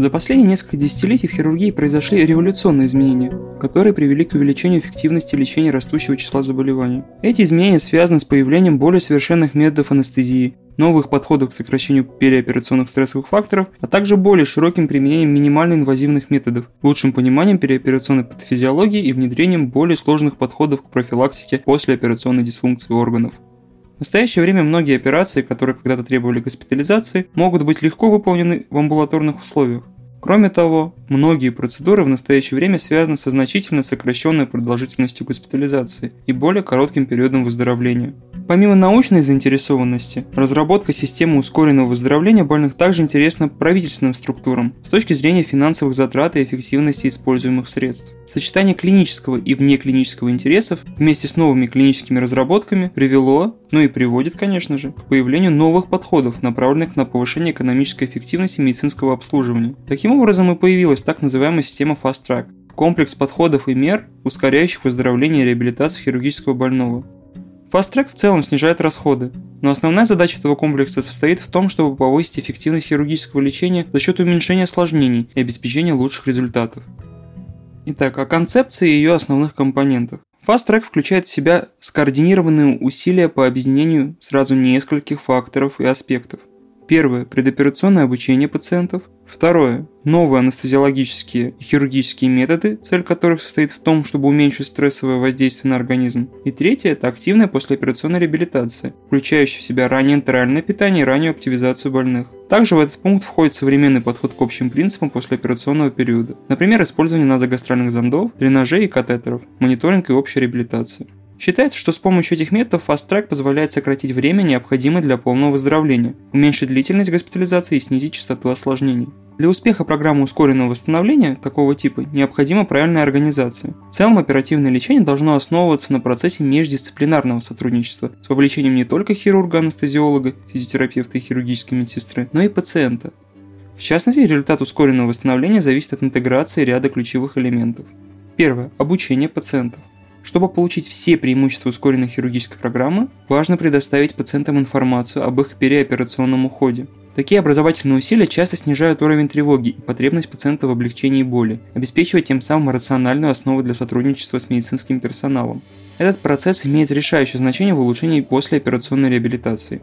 За последние несколько десятилетий в хирургии произошли революционные изменения, которые привели к увеличению эффективности лечения растущего числа заболеваний. Эти изменения связаны с появлением более совершенных методов анестезии, новых подходов к сокращению переоперационных стрессовых факторов, а также более широким применением минимально инвазивных методов, лучшим пониманием переоперационной патофизиологии и внедрением более сложных подходов к профилактике послеоперационной дисфункции органов. В настоящее время многие операции, которые когда-то требовали госпитализации, могут быть легко выполнены в амбулаторных условиях. Кроме того, многие процедуры в настоящее время связаны со значительно сокращенной продолжительностью госпитализации и более коротким периодом выздоровления. Помимо научной заинтересованности, разработка системы ускоренного выздоровления больных также интересна правительственным структурам с точки зрения финансовых затрат и эффективности используемых средств. Сочетание клинического и внеклинического интересов вместе с новыми клиническими разработками привело, ну и приводит, конечно же, к появлению новых подходов, направленных на повышение экономической эффективности медицинского обслуживания. Таким образом и появилась так называемая система Fast Track – комплекс подходов и мер, ускоряющих выздоровление и реабилитацию хирургического больного. Fast в целом снижает расходы, но основная задача этого комплекса состоит в том, чтобы повысить эффективность хирургического лечения за счет уменьшения осложнений и обеспечения лучших результатов. Итак, о концепции и ее основных компонентах. Fast Track включает в себя скоординированные усилия по объединению сразу нескольких факторов и аспектов. Первое – предоперационное обучение пациентов. Второе – новые анестезиологические и хирургические методы, цель которых состоит в том, чтобы уменьшить стрессовое воздействие на организм. И третье – это активная послеоперационная реабилитация, включающая в себя ранее энтеральное питание и раннюю активизацию больных. Также в этот пункт входит современный подход к общим принципам послеоперационного периода, например, использование назогастральных зондов, дренажей и катетеров, мониторинг и общая реабилитация. Считается, что с помощью этих методов Fast Track позволяет сократить время, необходимое для полного выздоровления, уменьшить длительность госпитализации и снизить частоту осложнений. Для успеха программы ускоренного восстановления такого типа необходима правильная организация. В целом оперативное лечение должно основываться на процессе междисциплинарного сотрудничества с вовлечением не только хирурга-анестезиолога, физиотерапевта и хирургической медсестры, но и пациента. В частности, результат ускоренного восстановления зависит от интеграции ряда ключевых элементов. Первое. Обучение пациентов. Чтобы получить все преимущества ускоренной хирургической программы, важно предоставить пациентам информацию об их переоперационном уходе. Такие образовательные усилия часто снижают уровень тревоги и потребность пациента в облегчении боли, обеспечивая тем самым рациональную основу для сотрудничества с медицинским персоналом. Этот процесс имеет решающее значение в улучшении послеоперационной реабилитации.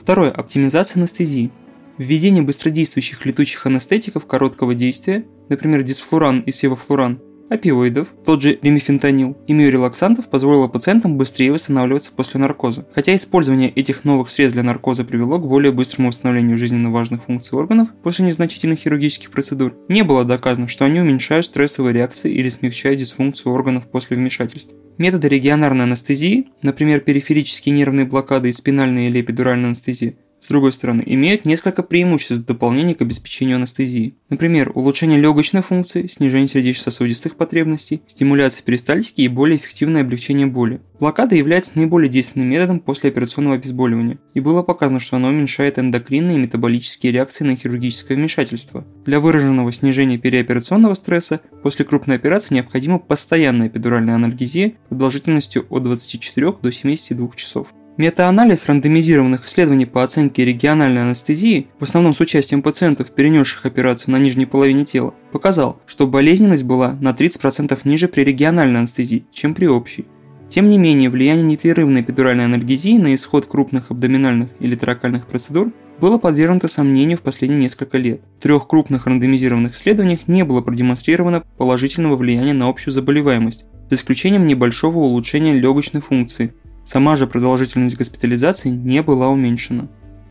Второе. Оптимизация анестезии. Введение быстродействующих летучих анестетиков короткого действия, например, дисфлуран и севофлуран, опиоидов, тот же ремифентанил, и миорелаксантов позволило пациентам быстрее восстанавливаться после наркоза. Хотя использование этих новых средств для наркоза привело к более быстрому восстановлению жизненно важных функций органов после незначительных хирургических процедур, не было доказано, что они уменьшают стрессовые реакции или смягчают дисфункцию органов после вмешательств. Методы регионарной анестезии, например, периферические нервные блокады и спинальная или эпидуральная анестезия, с другой стороны, имеют несколько преимуществ в дополнении к обеспечению анестезии. Например, улучшение легочной функции, снижение сердечно-сосудистых потребностей, стимуляция перистальтики и более эффективное облегчение боли. Блокада является наиболее действенным методом после операционного обезболивания, и было показано, что оно уменьшает эндокринные и метаболические реакции на хирургическое вмешательство. Для выраженного снижения переоперационного стресса после крупной операции необходима постоянная эпидуральная анальгезия продолжительностью от 24 до 72 часов. Метаанализ рандомизированных исследований по оценке региональной анестезии, в основном с участием пациентов, перенесших операцию на нижней половине тела, показал, что болезненность была на 30% ниже при региональной анестезии, чем при общей. Тем не менее, влияние непрерывной эпидуральной анальгезии на исход крупных абдоминальных или таракальных процедур было подвергнуто сомнению в последние несколько лет. В трех крупных рандомизированных исследованиях не было продемонстрировано положительного влияния на общую заболеваемость, за исключением небольшого улучшения легочной функции, Сама же продолжительность госпитализации не была уменьшена.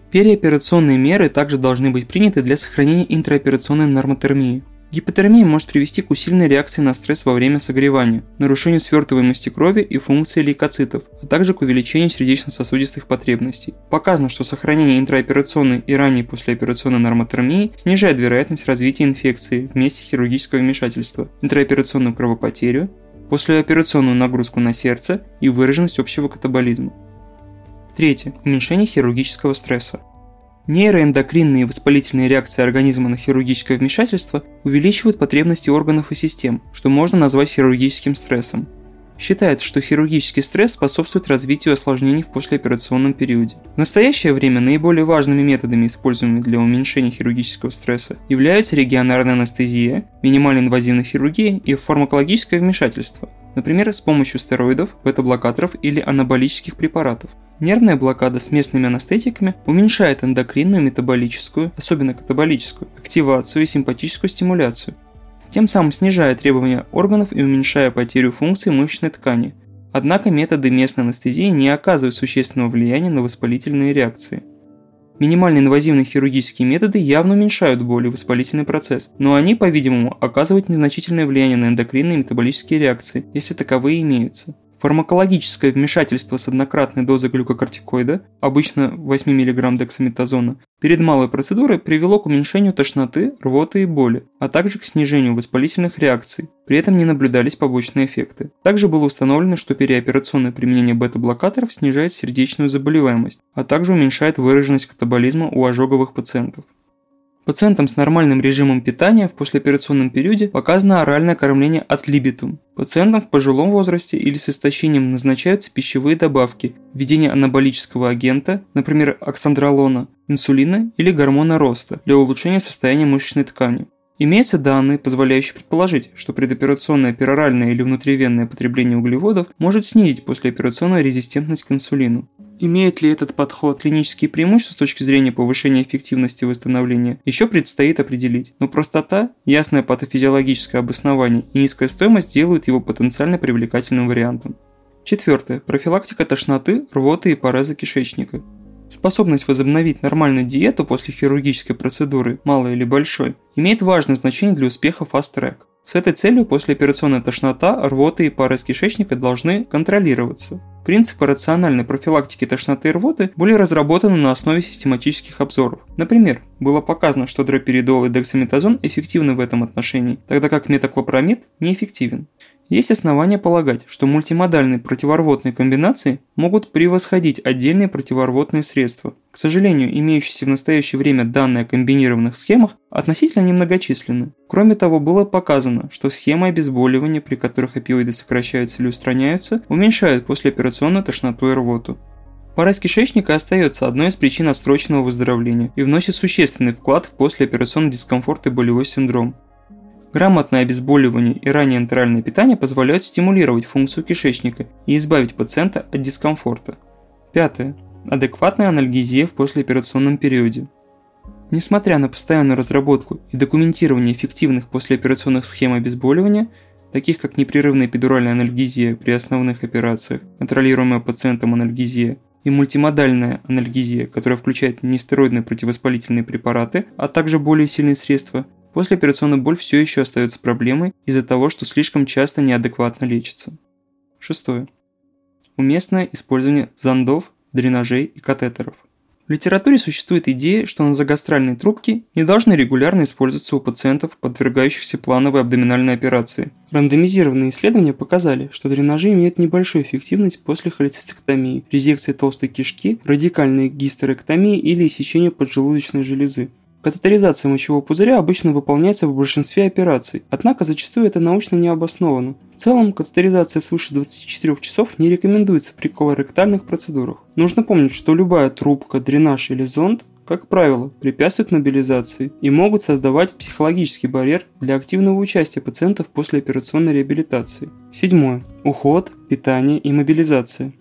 Переоперационные меры также должны быть приняты для сохранения интраоперационной нормотермии. Гипотермия может привести к усиленной реакции на стресс во время согревания, нарушению свертываемости крови и функции лейкоцитов, а также к увеличению сердечно-сосудистых потребностей. Показано, что сохранение интраоперационной и ранней послеоперационной нормотермии снижает вероятность развития инфекции в месте хирургического вмешательства, интраоперационную кровопотерю, послеоперационную нагрузку на сердце и выраженность общего катаболизма. Третье. Уменьшение хирургического стресса. Нейроэндокринные воспалительные реакции организма на хирургическое вмешательство увеличивают потребности органов и систем, что можно назвать хирургическим стрессом. Считается, что хирургический стресс способствует развитию осложнений в послеоперационном периоде. В настоящее время наиболее важными методами, используемыми для уменьшения хирургического стресса, являются регионарная анестезия, минимально инвазивная хирургия и фармакологическое вмешательство, например, с помощью стероидов, бета-блокаторов или анаболических препаратов. Нервная блокада с местными анестетиками уменьшает эндокринную, метаболическую, особенно катаболическую, активацию и симпатическую стимуляцию, тем самым снижая требования органов и уменьшая потерю функций мышечной ткани. Однако методы местной анестезии не оказывают существенного влияния на воспалительные реакции. Минимально инвазивные хирургические методы явно уменьшают боль и воспалительный процесс, но они, по-видимому, оказывают незначительное влияние на эндокринные и метаболические реакции, если таковые имеются. Фармакологическое вмешательство с однократной дозой глюкокортикоида, обычно 8 мг дексаметазона, перед малой процедурой привело к уменьшению тошноты, рвоты и боли, а также к снижению воспалительных реакций. При этом не наблюдались побочные эффекты. Также было установлено, что переоперационное применение бета-блокаторов снижает сердечную заболеваемость, а также уменьшает выраженность катаболизма у ожоговых пациентов. Пациентам с нормальным режимом питания в послеоперационном периоде показано оральное кормление от либитум. Пациентам в пожилом возрасте или с истощением назначаются пищевые добавки, введение анаболического агента, например, оксандролона, инсулина или гормона роста для улучшения состояния мышечной ткани. Имеются данные, позволяющие предположить, что предоперационное пероральное или внутривенное потребление углеводов может снизить послеоперационную резистентность к инсулину. Имеет ли этот подход клинические преимущества с точки зрения повышения эффективности восстановления, еще предстоит определить, но простота, ясное патофизиологическое обоснование и низкая стоимость делают его потенциально привлекательным вариантом. Четвертое. Профилактика тошноты, рвоты и параза кишечника. Способность возобновить нормальную диету после хирургической процедуры, малой или большой, имеет важное значение для успеха Fast Track. С этой целью послеоперационная тошнота, рвота и парез кишечника должны контролироваться. Принципы рациональной профилактики тошноты и рвоты были разработаны на основе систематических обзоров. Например, было показано, что дроперидол и дексаметазон эффективны в этом отношении, тогда как метоклопромид неэффективен. Есть основания полагать, что мультимодальные противорвотные комбинации могут превосходить отдельные противорвотные средства. К сожалению, имеющиеся в настоящее время данные о комбинированных схемах относительно немногочисленны. Кроме того, было показано, что схемы обезболивания, при которых опиоиды сокращаются или устраняются, уменьшают послеоперационную тошноту и рвоту. Параз кишечника остается одной из причин отсроченного выздоровления и вносит существенный вклад в послеоперационный дискомфорт и болевой синдром. Грамотное обезболивание и раннее энтеральное питание позволяют стимулировать функцию кишечника и избавить пациента от дискомфорта. Пятое. Адекватная анальгезия в послеоперационном периоде. Несмотря на постоянную разработку и документирование эффективных послеоперационных схем обезболивания, таких как непрерывная эпидуральная анальгезия при основных операциях, контролируемая пациентом анальгезия, и мультимодальная анальгезия, которая включает нестероидные противовоспалительные препараты, а также более сильные средства, Послеоперационная боль все еще остается проблемой из-за того, что слишком часто неадекватно лечится. Шестое. Уместное использование зондов, дренажей и катетеров. В литературе существует идея, что назогастральные трубки не должны регулярно использоваться у пациентов, подвергающихся плановой абдоминальной операции. Рандомизированные исследования показали, что дренажи имеют небольшую эффективность после холецистектомии, резекции толстой кишки, радикальной гистерэктомии или иссечения поджелудочной железы. Катетеризация мочевого пузыря обычно выполняется в большинстве операций, однако зачастую это научно не обосновано. В целом, катетеризация свыше 24 часов не рекомендуется при колоректальных процедурах. Нужно помнить, что любая трубка, дренаж или зонд как правило, препятствуют мобилизации и могут создавать психологический барьер для активного участия пациентов после операционной реабилитации. Седьмое. Уход, питание и мобилизация.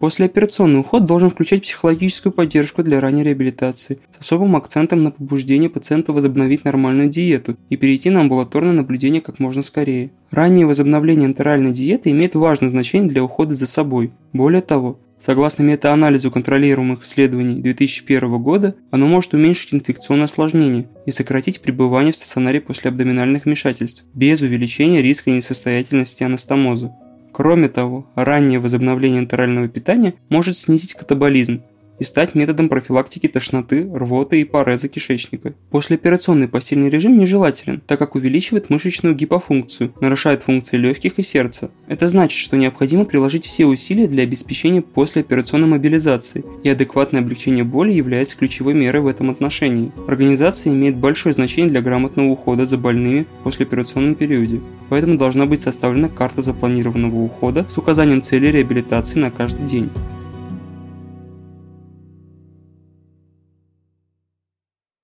Послеоперационный уход должен включать психологическую поддержку для ранней реабилитации, с особым акцентом на побуждение пациента возобновить нормальную диету и перейти на амбулаторное наблюдение как можно скорее. Раннее возобновление энтеральной диеты имеет важное значение для ухода за собой. Более того, Согласно метаанализу контролируемых исследований 2001 года, оно может уменьшить инфекционное осложнение и сократить пребывание в стационаре после абдоминальных вмешательств, без увеличения риска несостоятельности анастомоза. Кроме того, раннее возобновление энтерального питания может снизить катаболизм и стать методом профилактики тошноты, рвоты и пареза кишечника. Послеоперационный постельный режим нежелателен, так как увеличивает мышечную гипофункцию, нарушает функции легких и сердца. Это значит, что необходимо приложить все усилия для обеспечения послеоперационной мобилизации, и адекватное облегчение боли является ключевой мерой в этом отношении. Организация имеет большое значение для грамотного ухода за больными в послеоперационном периоде, поэтому должна быть составлена карта запланированного ухода с указанием цели реабилитации на каждый день.